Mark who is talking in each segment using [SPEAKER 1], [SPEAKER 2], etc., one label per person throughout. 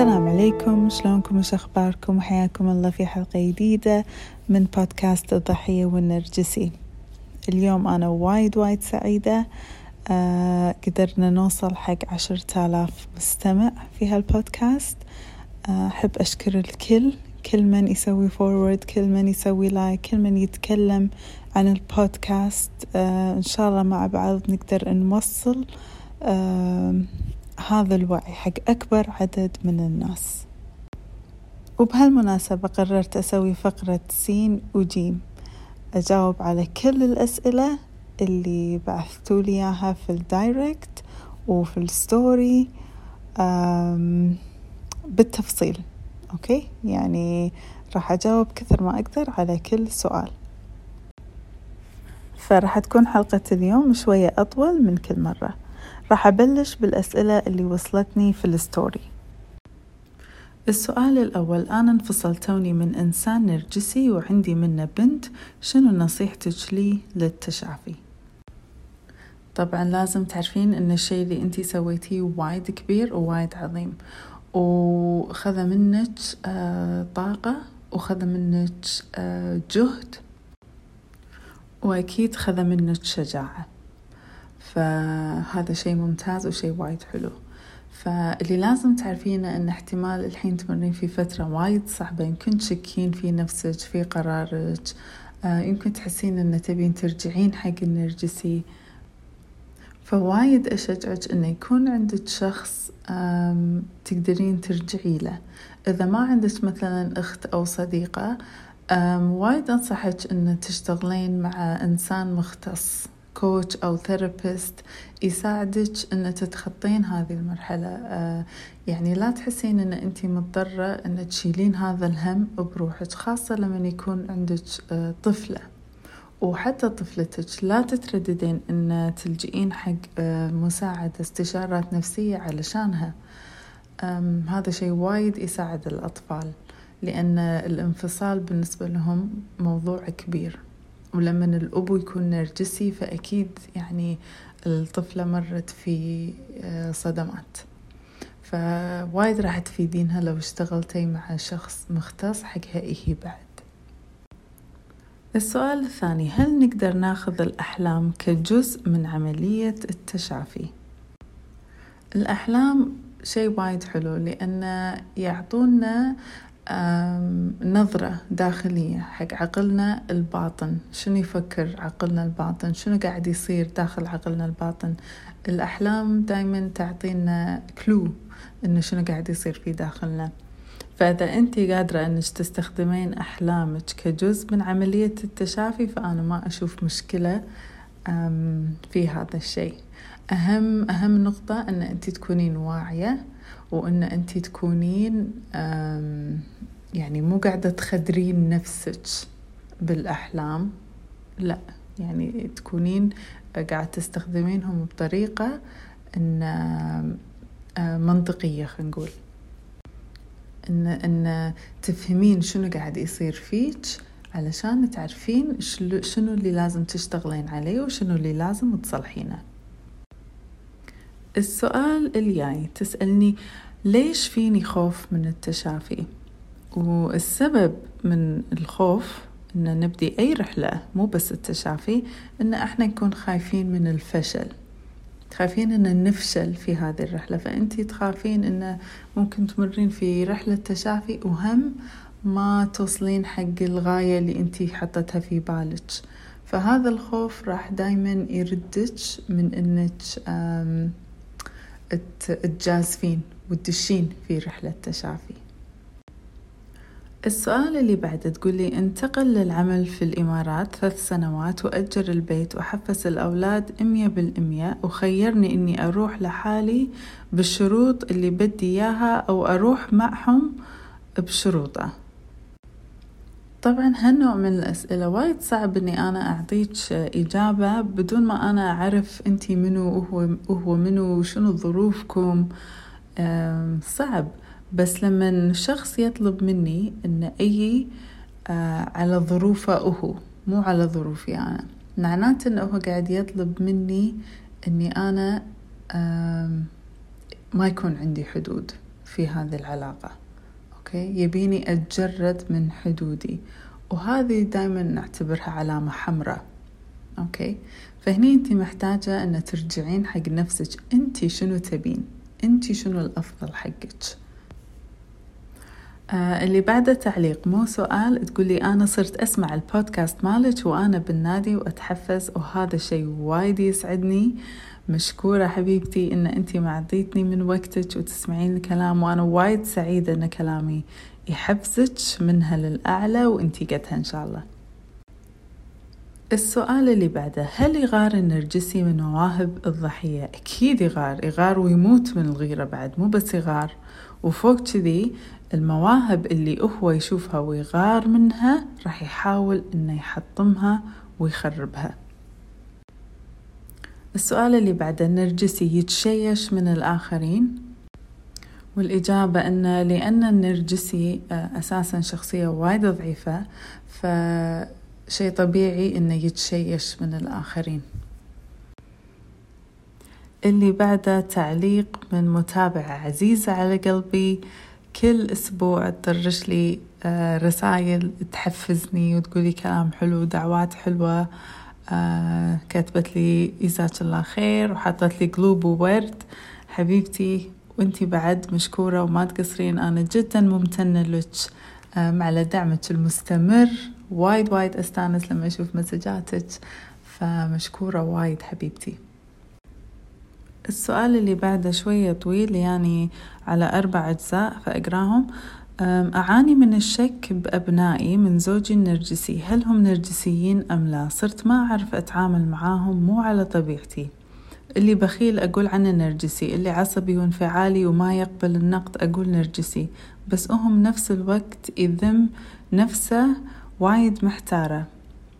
[SPEAKER 1] السلام عليكم. شلونكم؟ وش أخباركم؟ وحياكم الله في حلقة جديدة من بودكاست الضحية والنرجسي. اليوم أنا وايد وايد سعيدة. آه قدرنا نوصل حق عشرة آلاف مستمع في هالبودكاست. آه أحب أشكر الكل. كل من يسوي forward كل من يسوي like كل من يتكلم عن البودكاست. آه إن شاء الله مع بعض نقدر نوصل. آه هذا الوعي حق أكبر عدد من الناس. وبهالمناسبة قررت أسوي فقرة سين وجيم. أجاوب على كل الأسئلة اللي بعثتوا لي إياها في ال direct وفي ال story بالتفصيل. okay؟ يعني راح أجاوب كثر ما أقدر على كل سؤال. فراح تكون حلقة اليوم شوية أطول من كل مرة. راح أبلش بالأسئلة اللي وصلتني في ال story السؤال الأول أنا انفصلت توني من إنسان نرجسي وعندي منه بنت شنو نصيحتك لي للتشافي؟ طبعا لازم تعرفين إن الشيء اللي أنتي سويتيه وايد كبير ووايد عظيم وخذ منك آه طاقة وخذ منك آه جهد وأكيد خذ منك شجاعة فهذا شيء ممتاز وشيء وايد حلو. فاللي لازم تعرفينه إن احتمال الحين تمرين في فترة وايد صعبة يمكن تشكين في نفسك في قرارك آه يمكن تحسين إن تبين ترجعين حق النرجسي. فوايد أشجعك إنه يكون عندك شخص تقدرين ترجعي له. إذا ما عندك مثلا أخت أو صديقة وايد أنصحك إن تشتغلين مع إنسان مختص. coach أو therapist يساعدك أن تتخطين هذه المرحلة. آه يعني لا تحسين أن أنت مضطرة أن تشيلين هذا الهم بروحك خاصة لما يكون عندك آه طفلة. وحتى طفلتك لا تترددين أن تلجئين حق آه مساعدة استشارات نفسية علشانها. هذا شيء وايد يساعد الأطفال لأن الانفصال بالنسبة لهم موضوع كبير. ولما الأب يكون نرجسي فأكيد يعني الطفلة مرت في آه، صدمات فوايد راح تفيدينها لو اشتغلتي مع شخص مختص حقها إيه بعد السؤال الثاني هل نقدر ناخذ الأحلام كجزء من عملية التشافي؟ الأحلام شيء وايد حلو لأن يعطونا نظرة داخلية حق عقلنا الباطن. شنو يفكر عقلنا الباطن؟ شنو قاعد يصير داخل عقلنا الباطن؟ الأحلام دايما تعطينا كلو إنه شنو قاعد يصير في داخلنا. فإذا أنت قادرة أنك تستخدمين أحلامك كجزء من عملية التشافي فأنا ما أشوف مشكلة في هذا الشيء. أهم أهم نقطة أن أنت تكونين واعية. وأن أنت تكونين يعني مو قاعدة تخدرين نفسك بالأحلام لا يعني تكونين قاعدة تستخدمينهم بطريقة إن منطقية خلينا نقول. إن إن تفهمين شنو قاعد يصير فيك علشان تعرفين شنو اللي لازم تشتغلين عليه وشنو اللي لازم تصلحينه. السؤال الجاي تسألني ليش فيني خوف من التشافي؟ والسبب من الخوف إن نبدي أي رحلة مو بس التشافي إن إحنا نكون خايفين من الفشل. خايفين إن نفشل في هذه الرحلة. فانتي تخافين إن ممكن تمرين في رحلة تشافي وهم ما توصلين حق الغاية اللي انتي حطتها في بالك. فهذا الخوف راح دايما يردك من إنك تجازفين وتدشين في رحلة تشافي. السؤال اللي بعده تقولي انتقل للعمل في الإمارات ثلاث سنوات وأجر البيت وحفز الأولاد مية بالمية وخيرني إني أروح لحالي بالشروط اللي بدي إياها أو أروح معهم بشروطه. طبعا هالنوع من الأسئلة وايد صعب إني أنا أعطيك إجابة بدون ما أنا أعرف أنتي منو وهو, وهو منو وشنو ظروفكم. صعب. بس لما شخص يطلب مني ان أي آه، على ظروفه هو مو على ظروفي أنا. معناته إنه هو قاعد يطلب مني إني أنا ما يكون عندي حدود في هذه العلاقة. okay؟ يبيني أتجرد من حدودي. وهذه دائما نعتبرها علامة حمراء. okay؟ فهني أنت محتاجة أن ترجعين حق نفسك. أنت شنو تبين؟ أنت شنو الأفضل حقك؟ آه اللي بعده تعليق. مو سؤال. تقولي أنا صرت أسمع البودكاست مالك وأنا بالنادي وأتحفز وهذا شيء وايد يسعدني. مشكورة حبيبتي إن أنتي معطيتني من وقتك وتسمعين الكلام وأنا وايد سعيدة إن كلامي يحفزك منها للأعلى وأنتي قدها إن شاء الله. السؤال اللي بعده هل يغار النرجسي من مواهب الضحية؟ أكيد يغار يغار ويموت من الغيرة بعد مو بس يغار وفوق كذي المواهب اللي هو يشوفها ويغار منها راح يحاول إنه يحطمها ويخربها. السؤال اللي بعده النرجسي يتشيش من الآخرين. والإجابة أن لأن النرجسي آه، أساسا شخصية وايد ضعيفة فشي طبيعي أنه يتشيش من الآخرين. اللي بعده تعليق من متابعة عزيزة على قلبي. كل أسبوع تطرش لي آه، رسائل تحفزني وتقولي كلام حلو ودعوات حلوة. آه كتبت لي جزاك الله خير وحطت لي قلوب وورد. حبيبتي وانتي بعد مشكورة وما تقصرين. أنا جدا ممتنة لك آه على دعمك المستمر. وايد وايد أستانس لما أشوف مسجاتك. فمشكورة وايد حبيبتي. السؤال اللي بعده شوية طويل يعني على أربع أجزاء فأقراهم. أعاني من الشك بأبنائي من زوجي النرجسي. هل هم نرجسيين أم لا؟ صرت ما أعرف أتعامل معاهم مو على طبيعتي. اللي بخيل أقول عنه نرجسي اللي عصبي وانفعالي وما يقبل النقد أقول نرجسي. بس أهم نفس الوقت يذم نفسه وايد محتارة.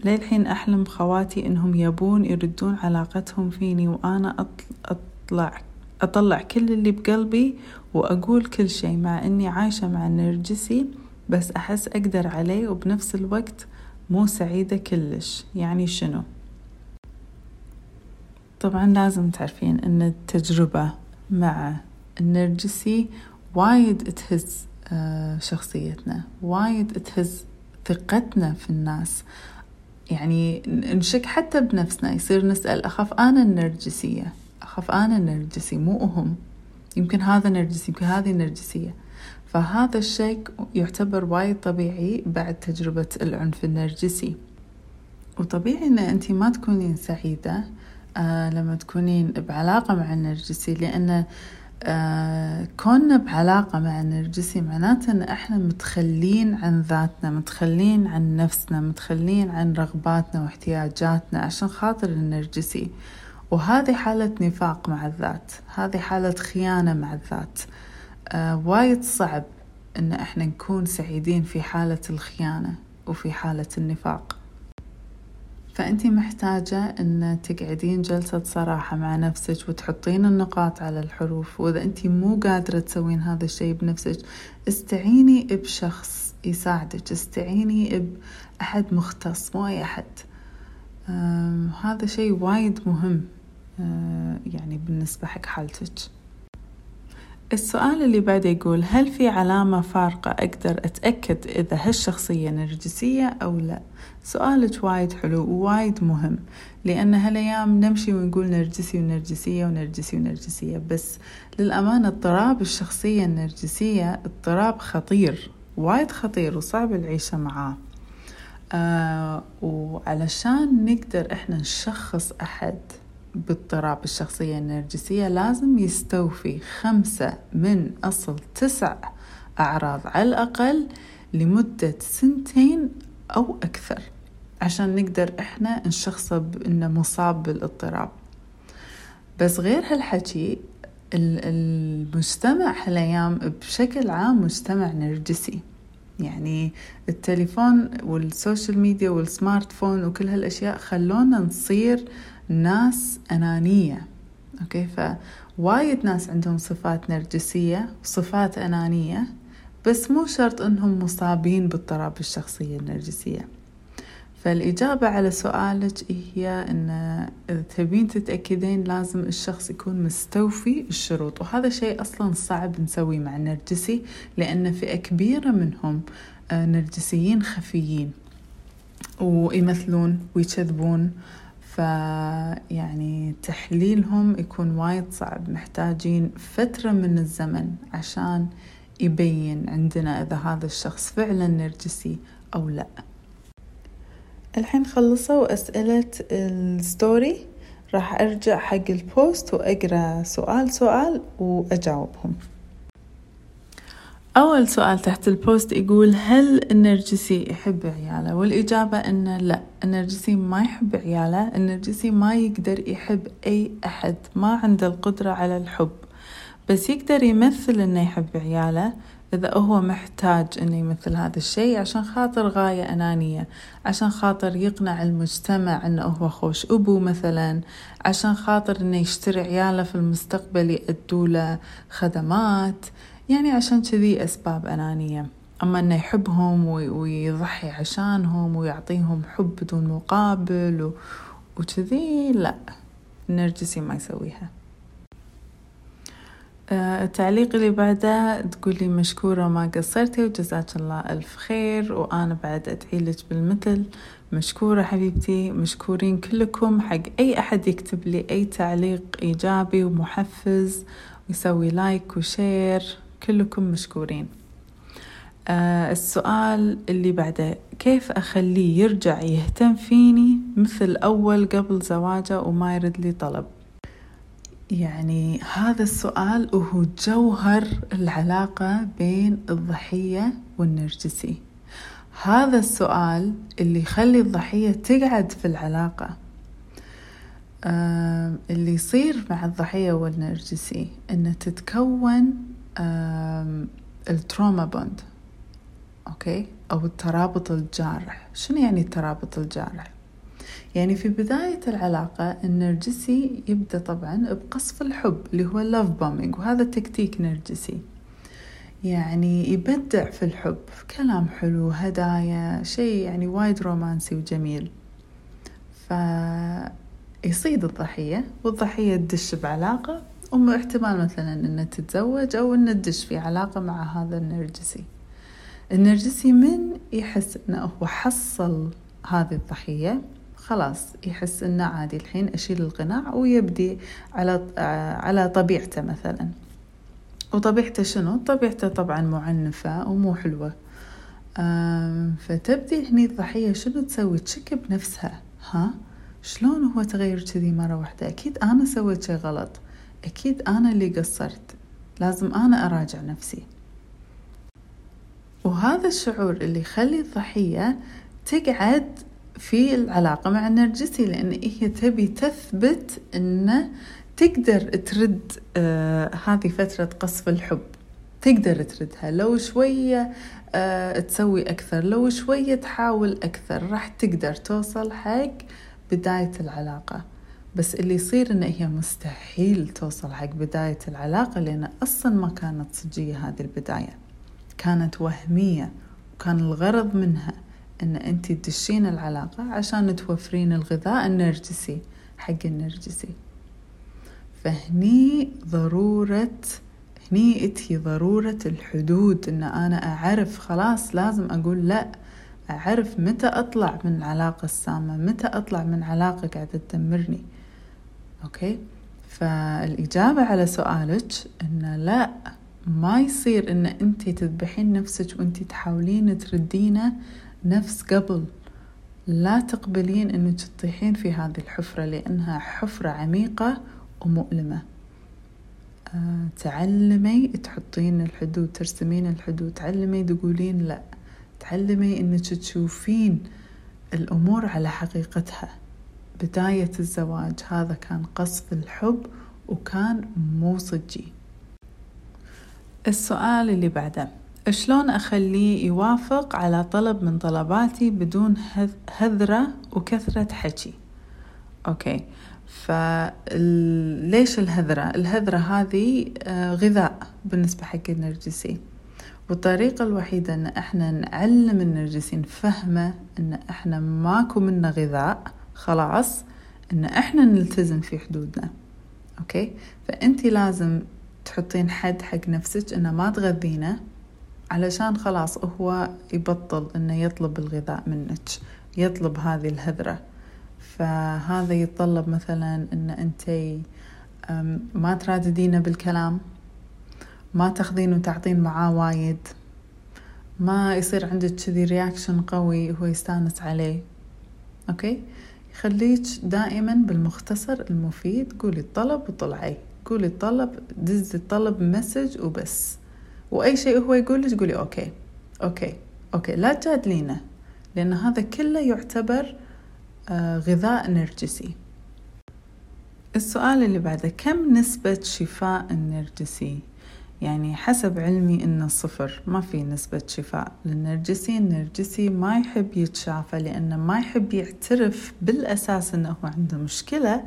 [SPEAKER 1] للحين أحلم خواتي إنهم يبون يردون علاقتهم فيني وأنا أطلع أطلع كل اللي بقلبي وأقول كل شيء مع أني عايشة مع النرجسي بس أحس أقدر عليه وبنفس الوقت مو سعيدة كلش. يعني شنو؟ طبعا لازم تعرفين أن التجربة مع النرجسي وايد تهز آه، شخصيتنا وايد تهز ثقتنا في الناس. يعني نشك حتى بنفسنا يصير نسأل أخاف أنا النرجسية؟ أخاف أنا النرجسي مو هم يمكن هذا نرجسي يمكن هذه نرجسية. فهذا الشيء يعتبر وايد طبيعي بعد تجربة العنف النرجسي. وطبيعي إن أنت ما تكونين سعيدة آه لما تكونين بعلاقة مع النرجسي لأن آه كوننا بعلاقة مع النرجسي معناته إن إحنا متخلين عن ذاتنا متخلين عن نفسنا متخلين عن رغباتنا واحتياجاتنا عشان خاطر النرجسي. وهذه حالة نفاق مع الذات هذه حالة خيانة مع الذات. آه وايد صعب إن إحنا نكون سعيدين في حالة الخيانة وفي حالة النفاق. فأنت محتاجة أن تقعدين جلسة صراحة مع نفسك وتحطين النقاط على الحروف. وإذا أنت مو قادرة تسوين هذا الشيء بنفسك استعيني بشخص يساعدك استعيني بأحد مختص مو أي أحد هذا شيء وايد مهم. يعني بالنسبة حق حالتك. السؤال اللي بعده يقول هل في علامة فارقة أقدر أتأكد إذا هالشخصية نرجسية أو لا؟ سؤالك وايد حلو ووايد مهم لأن هالأيام نمشي ونقول نرجسي ونرجسية ونرجسي ونرجسية بس للأمانة اضطراب الشخصية النرجسية اضطراب خطير وايد خطير وصعب العيشة معاه. آه وعلشان نقدر إحنا نشخص أحد باضطراب الشخصية النرجسية لازم يستوفي خمسة من أصل تسع أعراض على الأقل لمدة سنتين أو أكثر عشان نقدر إحنا نشخصه بأنه مصاب بالاضطراب. بس غير هالحكي المجتمع هالأيام بشكل عام مجتمع نرجسي. يعني التليفون وال social media وال smart phone وكل هالأشياء خلونا نصير ناس أنانية. okay؟ فوايد ناس عندهم صفات نرجسية وصفات أنانية بس مو شرط أنهم مصابين باضطراب الشخصية النرجسية. فالإجابة على سؤالك هي أن إذا تبين تتأكدين لازم الشخص يكون مستوفي الشروط وهذا شيء أصلا صعب نسويه مع النرجسي لأن فئة كبيرة منهم آه، نرجسيين خفيين ويمثلون ويكذبون فيعني تحليلهم يكون وايد صعب. محتاجين فترة من الزمن عشان يبين عندنا إذا هذا الشخص فعلا نرجسي أو لأ. الحين خلصوا أسئلة ال story. راح أرجع حق ال post وأقرأ سؤال سؤال وأجاوبهم. أول سؤال تحت ال post يقول هل النرجسي يحب عياله؟ والإجابة أن لا. النرجسي ما يحب عياله. النرجسي ما يقدر يحب أي أحد. ما عنده القدرة على الحب. بس يقدر يمثل أنه يحب عياله إذا هو محتاج إنه يمثل هذا الشيء عشان خاطر غاية أنانية عشان خاطر يقنع المجتمع إنه هو خوش أبو مثلا عشان خاطر إنه يشتري عياله في المستقبل يأدوا له خدمات. يعني عشان كذي أسباب أنانية. أما إنه يحبهم ويضحي عشانهم ويعطيهم حب بدون مقابل وكذي لا النرجسي ما يسويها. آه، التعليق اللي بعده تقولي مشكورة ما قصرتي وجزاك الله ألف خير وأنا بعد أدعي لك بالمثل. مشكورة حبيبتي مشكورين كلكم. حق أي أحد يكتب لي أي تعليق إيجابي ومحفز ويسوي like و share. كلكم مشكورين. آه السؤال اللي بعده كيف أخليه يرجع يهتم فيني مثل أول قبل زواجه وما يرد لي طلب؟ يعني هذا السؤال وهو جوهر العلاقة بين الضحية والنرجسي. هذا السؤال اللي يخلي الضحية تقعد في العلاقة آه اللي يصير مع الضحية والنرجسي إنه تتكون ال trauma bond okay؟ أو الترابط الجارح. شنو يعني الترابط الجارح؟ يعني في بداية العلاقة النرجسي يبدأ طبعا بقصف الحب اللي هو ال love bombing وهذا تكتيك نرجسي. يعني يبدع في الحب كلام حلو هدايا شيء يعني وايد رومانسي وجميل. فيصيد الضحية والضحية تدش بعلاقة احتمال مثلا انها تتزوج أو انها تدش في علاقة مع هذا النرجسي. النرجسي من يحس إنه هو حصل هذه الضحية خلاص يحس إنه عادي الحين أشيل القناع ويبدي على على طبيعته مثلا. وطبيعته شنو؟ طبيعته طبعا معنفة ومو حلوة. فتبدي هني الضحية شنو تسوي؟ تشك بنفسها. ها؟ شلون هو تغير كذي مرة واحدة؟ أكيد أنا سويت شي غلط. أكيد أنا اللي قصرت. لازم أنا أراجع نفسي. وهذا الشعور اللي يخلي الضحية تقعد في العلاقة مع النرجسي لأن هي تبي تثبت أنه تقدر ترد آه هذه فترة قصف الحب. تقدر تردها. لو شوية آه تسوي أكثر لو شوية تحاول أكثر راح تقدر توصل حق بداية العلاقة. بس اللي يصير إن هي مستحيل توصل حق بداية العلاقة لأن أصلا ما كانت صجية هذه البداية. كانت وهمية وكان الغرض منها إن أنت تدشين العلاقة عشان توفرين الغذاء النرجسي حق النرجسي. فهني ضرورة هني إتي ضرورة الحدود إن أنا أعرف خلاص لازم أقول لا. أعرف متى أطلع من العلاقة السامة متى أطلع من علاقة قاعدة تدمرني. أوكي؟ فالإجابة على سؤالك إن لا ما يصير إن انت تذبحين نفسك وانت تحاولين تردينه نفس قبل. لا تقبلين إنك تطيحين في هذه الحفرة لأنها حفرة عميقة ومؤلمة. أه تعلمي تحطين الحدود ترسمين الحدود تعلمي تقولين لا. تعلمي إنك تشوفين الأمور على حقيقتها. بداية الزواج. هذا كان قصف الحب وكان مو صجي. السؤال اللي بعده. شلون أخليه يوافق على طلب من طلباتي بدون هذرة وكثرة حكي؟ أوكي. فليش الهذرة؟ الهذرة هذه آه، غذاء بالنسبة حق النرجسي والطريقة الوحيدة إن إحنا نعلم النرجسي نفهمه إن إحنا ماكو منا غذاء خلاص إن إحنا نلتزم في حدودنا okay؟ فانتي لازم تحطين حد حق نفسك إنه ما تغذينه علشان خلاص هو يبطل إنه يطلب الغذاء منك يطلب هذه الهذرة فهذا يتطلب مثلا إن انتي ما تراددينه بالكلام ما تاخذين وتعطين معاه وايد ما يصير عندك كذي reaction قوي هو يستانس عليه okay؟ خليك دائما بالمختصر المفيد. قولي الطلب وطلعي. قولي الطلب دزي الطلب message وبس. وأي شيء هو يقول قولي okay. okay. okay. لا تجادلينه لأن هذا كله يعتبر آه، غذاء نرجسي. السؤال اللي بعده كم نسبة شفاء النرجسي؟ يعني حسب علمي إنه صفر ما في نسبة شفاء للنرجسي. النرجسي ما يحب يتشافى لأنه ما يحب يعترف بالأساس إنه هو عنده مشكلة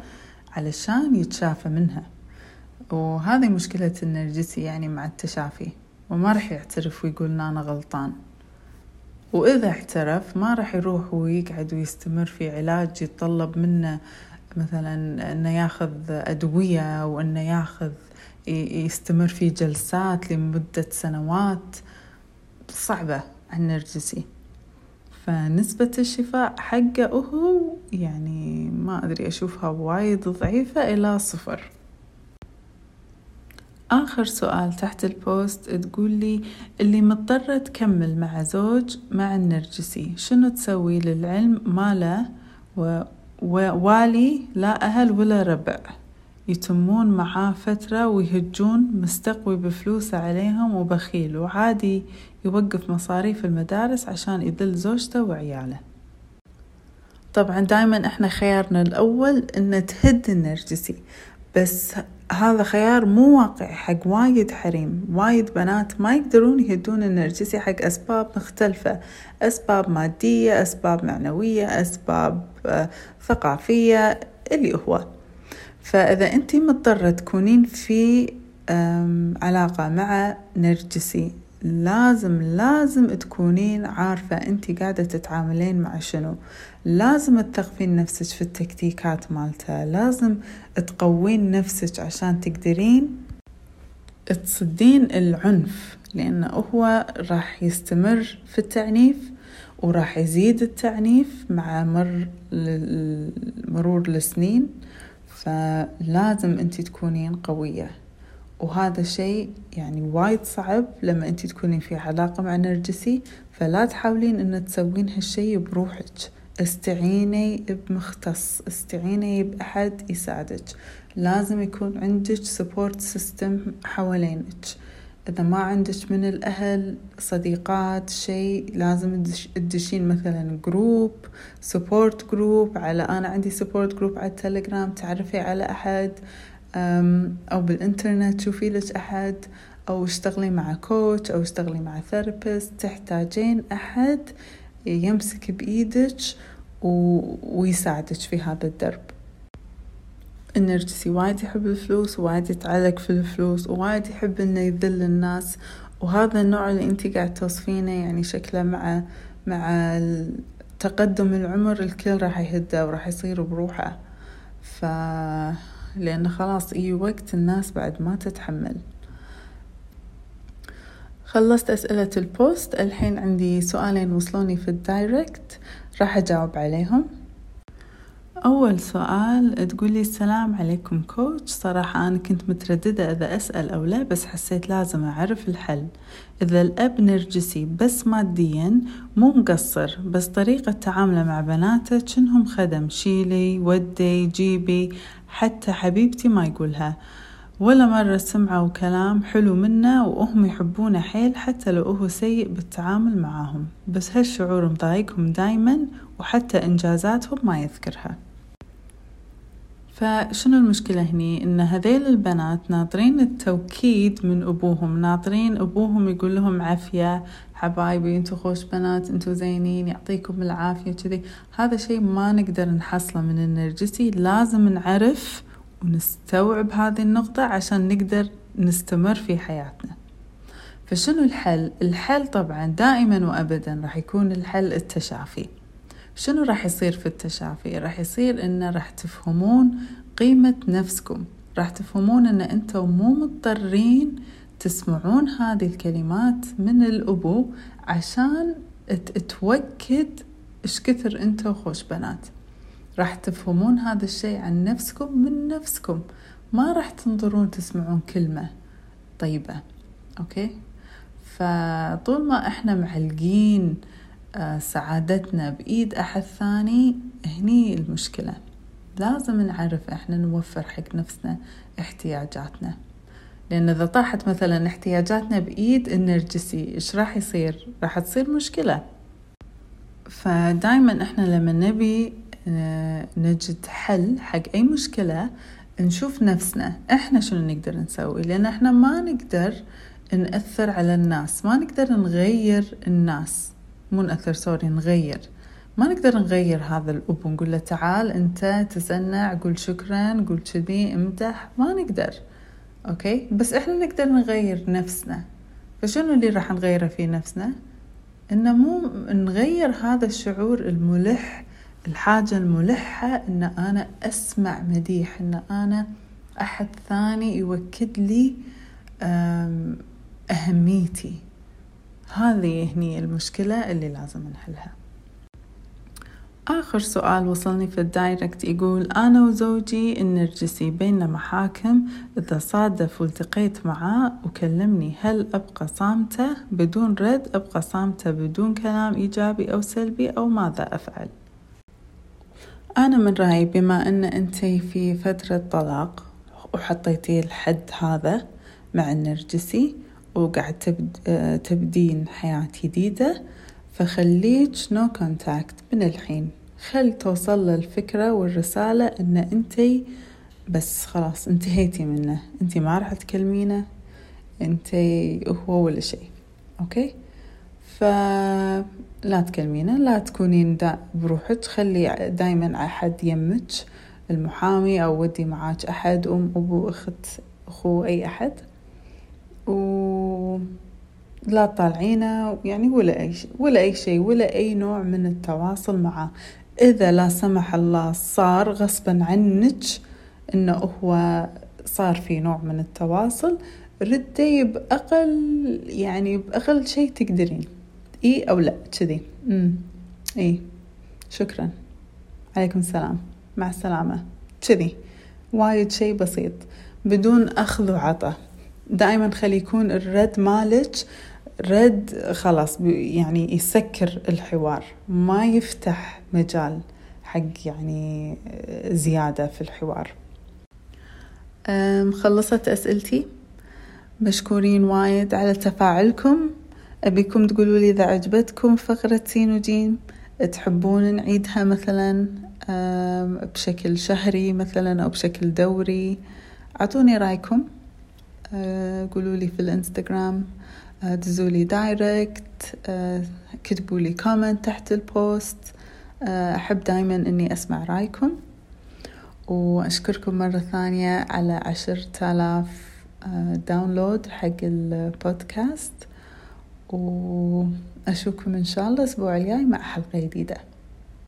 [SPEAKER 1] علشان يتشافى منها. وهذه مشكلة النرجسي يعني مع التشافي وما راح يعترف ويقول أنا غلطان. وإذا اعترف ما راح يروح ويقعد ويستمر في علاج يتطلب منه مثلا إنه ياخذ أدوية أو إنه ياخذ يستمر في جلسات لمدة سنوات صعبة على النرجسي فنسبة الشفاء حقه هو يعني ما أدري أشوفها وايد ضعيفة إلى صفر. آخر سؤال تحت البوست تقول لي اللي مضطرة تكمل مع زوج مع النرجسي شنو تسوي للعلم ما له ووالي لا أهل ولا ربع. يتمون معاه فترة ويهجون مستقوي بفلوسه عليهم وبخيل وعادي يوقف مصاريف المدارس عشان يذل زوجته وعياله. طبعا دايما إحنا خيارنا الأول إن تهد النرجسي. بس هذا خيار مو واقعي حق وايد حريم. وايد بنات ما يقدرون يهدون النرجسي حق أسباب مختلفة. أسباب مادية أسباب معنوية أسباب آه، ثقافية اللي هو. فإذا أنت مضطرة تكونين في علاقة مع نرجسي لازم لازم تكونين عارفة أنت قاعدة تتعاملين مع شنو. لازم تثقفين نفسك في التكتيكات مالته لازم تقوين نفسك عشان تقدرين تصدين العنف لأنه هو راح يستمر في التعنيف وراح يزيد التعنيف مع مر مرور السنين. فلازم انت تكونين قوية. وهذا شيء يعني وايد صعب لما انت تكونين في علاقة مع نرجسي فلا تحاولين ان تسوين هالشي بروحك. استعيني بمختص استعيني بأحد يساعدك. لازم يكون عندك support system حوالينك. إذا ما عندك من الأهل صديقات شيء لازم تدشين مثلا group support group على أنا عندي support group على التليجرام تعرفي على أحد. أو بالإنترنت شوفي لك أحد أو اشتغلي مع coach أو اشتغلي مع therapist تحتاجين أحد يمسك بإيدك ويساعدك في هذا الدرب. النرجسي وايد يحب الفلوس وايد يتعلق في الفلوس ووايد يحب إنه يذل الناس. وهذا النوع اللي انت قاعد توصفينه يعني شكله مع مع تقدم العمر الكل راح يهده وراح يصير بروحه. ف لأنه خلاص إي وقت الناس بعد ما تتحمل. خلصت أسئلة ال post الحين عندي سؤالين وصلوني في ال direct راح أجاوب عليهم. أول سؤال تقولي السلام عليكم coach صراحة أنا كنت مترددة إذا أسأل أو لا بس حسيت لازم أعرف الحل. إذا الأب نرجسي بس ماديا مو مقصر بس طريقة تعامله مع بناته شنهم خدم شيلي ودي جيبي حتى حبيبتي ما يقولها. ولا مرة سمعوا كلام حلو منه وهم يحبونه حيل حتى لو هو سيء بالتعامل معاهم بس هالشعور مضايقهم دايما وحتى إنجازاتهم ما يذكرها. فشنو المشكلة هني؟ إن هذيل البنات ناطرين التوكيد من أبوهم ناطرين أبوهم يقول لهم عافية حبايبي أنتو خوش بنات أنتو زينين يعطيكم العافية كذي هذا شيء ما نقدر نحصله من النرجسي. لازم نعرف ونستوعب هذه النقطة عشان نقدر نستمر في حياتنا. فشنو الحل؟ الحل طبعا دائما وأبدا راح يكون الحل التشافي. شنو راح يصير في التشافي؟ راح يصير إنه راح تفهمون قيمة نفسكم. راح تفهمون إن أنتم مو مضطرين تسمعون هذه الكلمات من الأبو عشان توكد إيش كثر أنتم خوش بنات. راح تفهمون هذا الشيء عن نفسكم من نفسكم. ما راح تنظرون تسمعون كلمة طيبة. أوكي؟ فطول ما إحنا معلقين سعادتنا بإيد أحد ثاني هني المشكلة. لازم نعرف إحنا نوفر حق نفسنا احتياجاتنا. لأن إذا طاحت مثلا احتياجاتنا بإيد النرجسي إيش راح يصير؟ راح تصير مشكلة. فدايما إحنا لما نبي آه، نجد حل حق أي مشكلة نشوف نفسنا إحنا شنو نقدر نسوي. لأن إحنا ما نقدر نأثر على الناس ما نقدر نغير الناس. مو نأثر سوري نغير. ما نقدر نغير هذا الأب ونقول له تعال أنت تسنع قول شكرا قول كذي امدح. ما نقدر okay؟ بس إحنا نقدر نغير نفسنا. فشنو اللي راح نغيره في نفسنا؟ إنه مو نغير هذا الشعور الملح الحاجة الملحة إن أنا أسمع مديح إن أنا أحد ثاني يوكد لي أهميتي. هذه هني المشكلة اللي لازم نحلها. آخر سؤال وصلني في ال direct يقول أنا وزوجي النرجسي بيننا محاكم إذا صادف والتقيت معاه وكلمني هل أبقى صامتة بدون رد أبقى صامتة بدون كلام إيجابي أو سلبي أو ماذا أفعل؟ أنا من رأيي بما أن أنت في فترة طلاق وحطيتي الحد هذا مع النرجسي وقاعد تبد... تبدين حياة جديدة فخليك no no contact من الحين. خل توصل الفكرة والرسالة إن أنتي بس خلاص انتهيتي منه. أنتي ما راح تكلمينه. أنتي هو ولا شيء. أوكي؟ فلا تكلمينه. لا تكونين دا بروحك. خلي دايما أحد يمك المحامي أو ودي معاك أحد أم أبو أخت أخو أي أحد. و لا تطالعينه يعني ولا أي شيء ولا أي شيء ولا أي نوع من التواصل معه. إذا لا سمح الله صار غصبا عنك إنه هو صار في نوع من التواصل ردي بأقل يعني بأقل شيء تقدرين. إي أو لا كذي. إي. شكرا. عليكم السلام. مع السلامة. كذي. وايد شيء بسيط. بدون أخذ وعطى دائما خلي يكون الرد مالك رد خلاص يعني يسكر الحوار ما يفتح مجال حق يعني زيادة في الحوار. خلصت أسئلتي؟ مشكورين وايد على تفاعلكم. أبيكم تقولوا لي إذا عجبتكم فقرة سين وجيم تحبون نعيدها مثلا بشكل شهري مثلا أو بشكل دوري؟ أعطوني رأيكم. قولوا لي في الانستغرام دزوا لي direct كتبوا لي comment تحت ال post أحب دايما أني أسمع رأيكم. وأشكركم مرة ثانية على عشرة آلاف download حق البودكاست. وأشوفكم إن شاء الله الأسبوع الجاي مع حلقة جديدة.